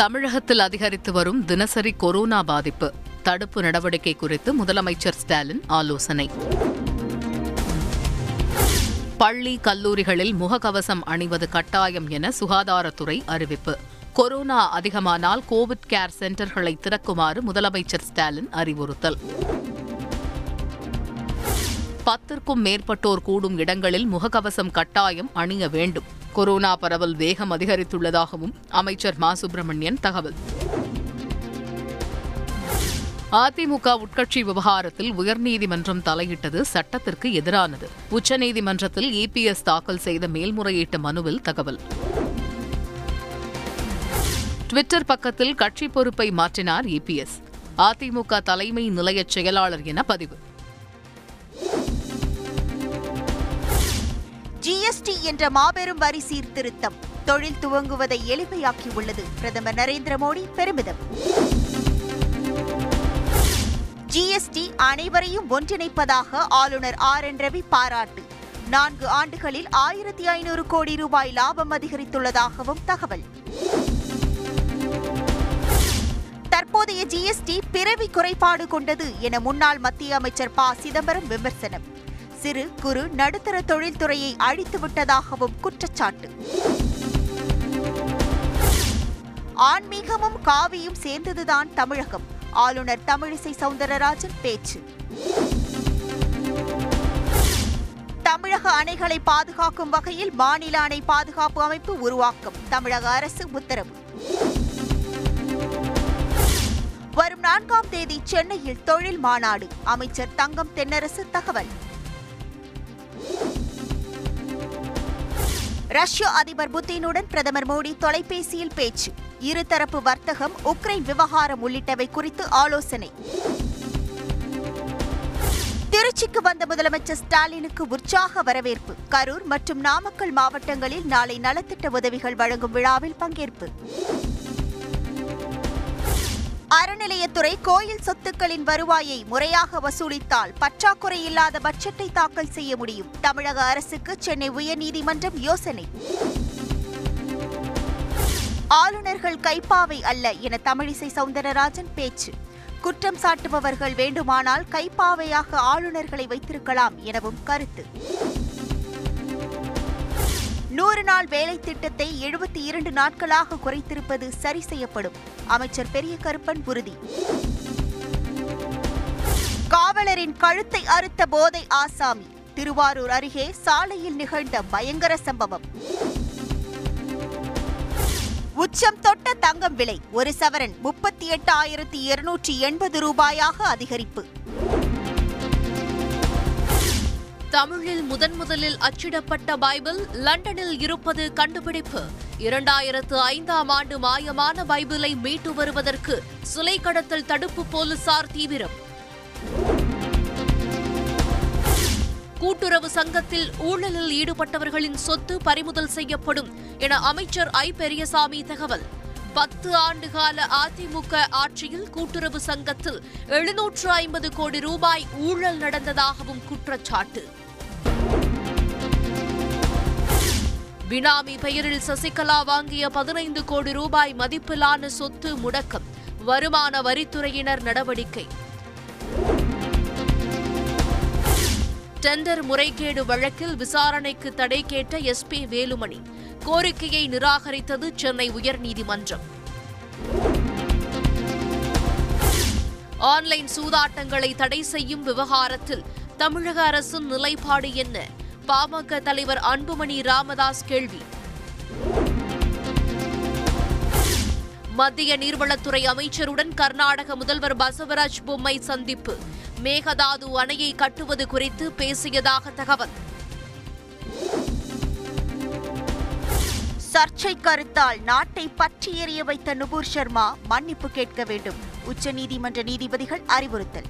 தமிழகத்தில் அதிகரித்து வரும் தினசரி கொரோனா பாதிப்பு. தடுப்பு நடவடிக்கை குறித்து முதலமைச்சர் ஸ்டாலின் ஆலோசனை. பள்ளி கல்லூரிகளில் முகக்கவசம் அணிவது கட்டாயம் என சுகாதாரத்துறை அறிவிப்பு. கொரோனா அதிகமானால் கோவிட் கேர் சென்டர்களை திறக்குமாறு முதலமைச்சர் ஸ்டாலின் அறிவுறுத்தல். பத்திற்கும் மேற்பட்டோர் கூடும் இடங்களில் முகக்கவசம் கட்டாயம் அணிய வேண்டும். கொரோனா பரவல் வேகம் அதிகரித்துள்ளதாகவும் அமைச்சர் மா. சுப்பிரமணியன் தகவல். அதிமுக உட்கட்சி விவகாரத்தில் உயர்நீதிமன்றம் தலையிட்டது சட்டத்திற்கு எதிரானது. உச்சநீதிமன்றத்தில் இபிஎஸ் தாக்கல் செய்த மேல்முறையீட்டு மனுவில் தகவல். ட்விட்டர் பக்கத்தில் கட்சி பொறுப்பை மாற்றினார் இபிஎஸ் அதிமுக தலைமை நிலைய செயலாளர் என பதிவு. ஜிஎஸ்டி என்ற மாபெரும் வரி சீர்திருத்தம். தொழில் துவங்குவதை எளிமையாக்கியுள்ளது. பிரதமர் நரேந்திர மோடி பெருமிதம். ஜிஎஸ்டி அனைவரையும் ஒன்றிணைப்பதாக ஆளுநர் ஆர் என் ரவி பாராட்டு. நான்கு ஆண்டுகளில் ஆயிரத்தி ஐநூறு கோடி ரூபாய் லாபம் அதிகரித்துள்ளதாகவும் தகவல். தற்போதைய ஜிஎஸ்டி பிறவி குறைபாடு கொண்டது என முன்னாள் மத்திய அமைச்சர் ப சிதம்பரம் விமர்சனம். சிறு குறு நடுத்தர தொழில்துறையை அழித்து விட்டதாகவும் குற்றச்சாட்டு. ஆன்மீகமும் காவியும் சேர்ந்ததுதான் தமிழகம். ஆளுநர் தமிழிசை சவுந்தரராஜன் பேச்சு. தமிழக அணைகளை பாதுகாக்கும் வகையில் மாநில அணை பாதுகாப்பு அமைப்பு உருவாக்கம். தமிழக அரசு உத்தரவு. வரும் நான்காம் தேதி சென்னையில் தொழில் மாநாடு. அமைச்சர் தங்கம் தென்னரசு தகவல். ரஷ்ய அதிபர் புத்தினுடன் பிரதமர் மோடி தொலைபேசியில் பேச்சு. இருதரப்பு வர்த்தகம் உக்ரைன் விவகாரம் உள்ளிட்டவை குறித்து ஆலோசனை. திருச்சிக்கு வந்த முதலமைச்சர் ஸ்டாலினுக்கு உற்சாக வரவேற்பு. கரூர் மற்றும் நாமக்கல் மாவட்டங்களில் நாளை நலத்திட்ட உதவிகள் வழங்கும் விழாவில் பங்கேற்பு. அறநிலையத்துறை கோயில் சொத்துக்களின் வருவாயை முறையாக வசூலித்தால் பற்றாக்குறை இல்லாத பட்ஜெட்டை தாக்கல் செய்ய முடியும். தமிழக அரசுக்கு சென்னை உயர்நீதிமன்றம் யோசனை. ஆளுநர்கள் கைப்பாவை அல்ல என தமிழிசை சவுந்தரராஜன் பேச்சு. குற்றம் சாட்டுபவர்கள் வேண்டுமானால் கைப்பாவையாக ஆளுநர்களை வைத்திருக்கலாம் எனவும் கருத்து. நூறு நாள் வேலை திட்டத்தை எழுபத்தி இரண்டு நாட்களாக குறைத்திருப்பது சரி செய்யப்படும். அமைச்சர் பெரிய கருப்பன் உறுதி. காவலரின் கழுத்தை அறுத்த போதை ஆசாமி. திருவாரூர் அருகே சாலையில் நிகழ்ந்த பயங்கர சம்பவம். உச்சம் தொட்ட தங்கம் விலை ஒரு சவரன் முப்பத்தி எட்டு ஆயிரத்தி இருநூற்றி எண்பது ரூபாயாக அதிகரிப்பு. தமிழில் முதன் முதலில் அச்சிடப்பட்ட பைபிள் லண்டனில் இருப்பது கண்டுபிடிப்பு. இரண்டாயிரத்து ஐந்தாம் ஆண்டு மாயமான பைபிளை மீட்டு வருவதற்கு சிலை கடத்தல் தடுப்பு போலீசார் தீவிரம். கூட்டுறவு சங்கத்தில் ஊழலில் ஈடுபட்டவர்களின் சொத்து பறிமுதல் செய்யப்படும் என அமைச்சர் ஐ. பெரியசாமி தகவல். பத்து ஆண்டுகால அதிமுக ஆட்சியில் கூட்டுறவு சங்கத்தில் எழுநூற்று ஐம்பது கோடி ரூபாய் ஊழல் நடந்ததாகவும் குற்றச்சாட்டு. பினாமி பெயரில் சசிகலா வாங்கிய பதினைந்து கோடி ரூபாய் மதிப்பிலான சொத்து முடக்கம். வருமான வரித்துறையினர் நடவடிக்கை. டெண்டர் முறைகேடு வழக்கில் விசாரணைக்கு தடை கேட்ட எஸ்பி வேலுமணி. கோரிக்கையை நிராகரித்தது சென்னை உயர்நீதிமன்றம். ஆன்லைன் சூதாட்டங்களை தடை செய்யும் விவகாரத்தில் தமிழக அரசின் நிலைப்பாடு என்ன? பாமக தலைவர் அன்புமணி ராமதாஸ் கேள்வி. மத்திய நீர்வளத்துறை அமைச்சருடன் கர்நாடக முதல்வர் பசவராஜ் பொம்மை சந்திப்பு. மேகதாது அணையை கட்டுவது குறித்து பேசியதாக தகவல். சர்ச்சை கருத்தால் நாட்டை பற்றி எறிய வைத்த நுபுர் சர்மா மன்னிப்பு கேட்க வேண்டும். உச்சநீதிமன்ற நீதிபதிகள் அறிவுறுத்தல்.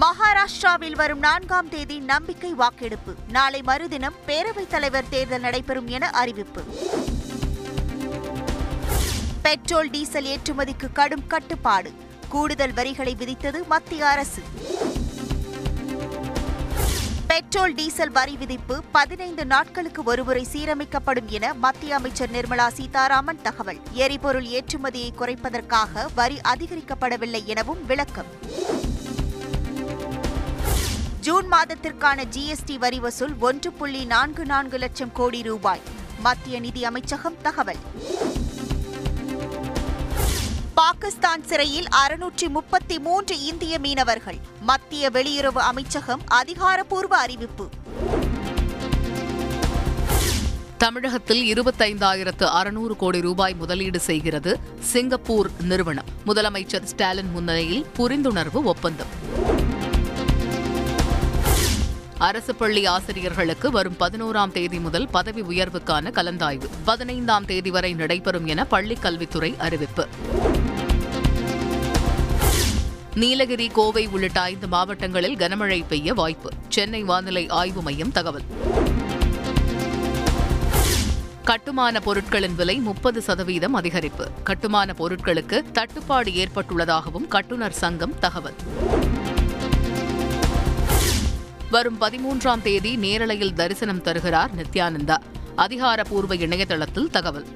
மகாராஷ்டிராவில் வரும் நான்காம் தேதி நம்பிக்கை வாக்கெடுப்பு. நாளை மறுதினம் பேரவைத் தலைவர் தேர்தல் நடைபெறும் என அறிவிப்பு. பெட்ரோல் டீசல் ஏற்றுமதிக்கு கடும் கட்டுப்பாடு. கூடுதல் வரிகளை விதித்தது மத்திய அரசு. பெட்ரோல் டீசல் வரி விதிப்பு பதினைந்து நாட்களுக்கு ஒருமுறை சீரமைக்கப்படும் என மத்திய அமைச்சர் நிர்மலா சீதாராமன் தகவல். எரிபொருள் ஏற்றுமதியை குறைப்பதற்காக வரி அதிகரிக்கப்படவில்லை எனவும் விளக்கம். ஜூன் மாதத்திற்கான ஜிஎஸ்டி வரி வசூல் ஒன்று புள்ளி நான்கு நான்கு லட்சம் கோடி ரூபாய். மத்திய நிதி அமைச்சகம் தகவல். பாகிஸ்தான் சிறையில் அறுநூற்றி முப்பத்தி மூன்று இந்திய மீனவர்கள். மத்திய வெளியுறவு அமைச்சகம் அதிகாரப்பூர்வ அறிவிப்பு. தமிழகத்தில் இருபத்தைந்தாயிரத்து அறுநூறு கோடி ரூபாய் முதலீடு செய்கிறது சிங்கப்பூர் நிறுவனம். முதலமைச்சர் ஸ்டாலின் முன்னிலையில் புரிந்துணர்வு ஒப்பந்தம். அரசு பள்ளி ஆசிரியர்களுக்கு வரும் பதினோராம் தேதி முதல் பதவி உயர்வுக்கான கலந்தாய்வு. பதினைந்தாம் தேதி வரை நடைபெறும் என பள்ளிக் கல்வித்துறை அறிவிப்பு. நீலகிரி கோவை உள்ளிட்ட ஐந்து மாவட்டங்களில் கனமழை பெய்ய வாய்ப்பு. சென்னை வானிலை ஆய்வு மையம் தகவல். கட்டுமான பொருட்களின் விலை முப்பது சதவீதம் அதிகரிப்பு. கட்டுமான பொருட்களுக்கு தட்டுப்பாடு ஏற்பட்டுள்ளதாகவும் கட்டுநர் சங்கம் தகவல். வரும் பதிமூன்றாம் தேதி நேரலையில் தரிசனம் தருகிறார் நித்யானந்தா. அதிகாரப்பூர்வ இணையதளத்தில் தகவல்.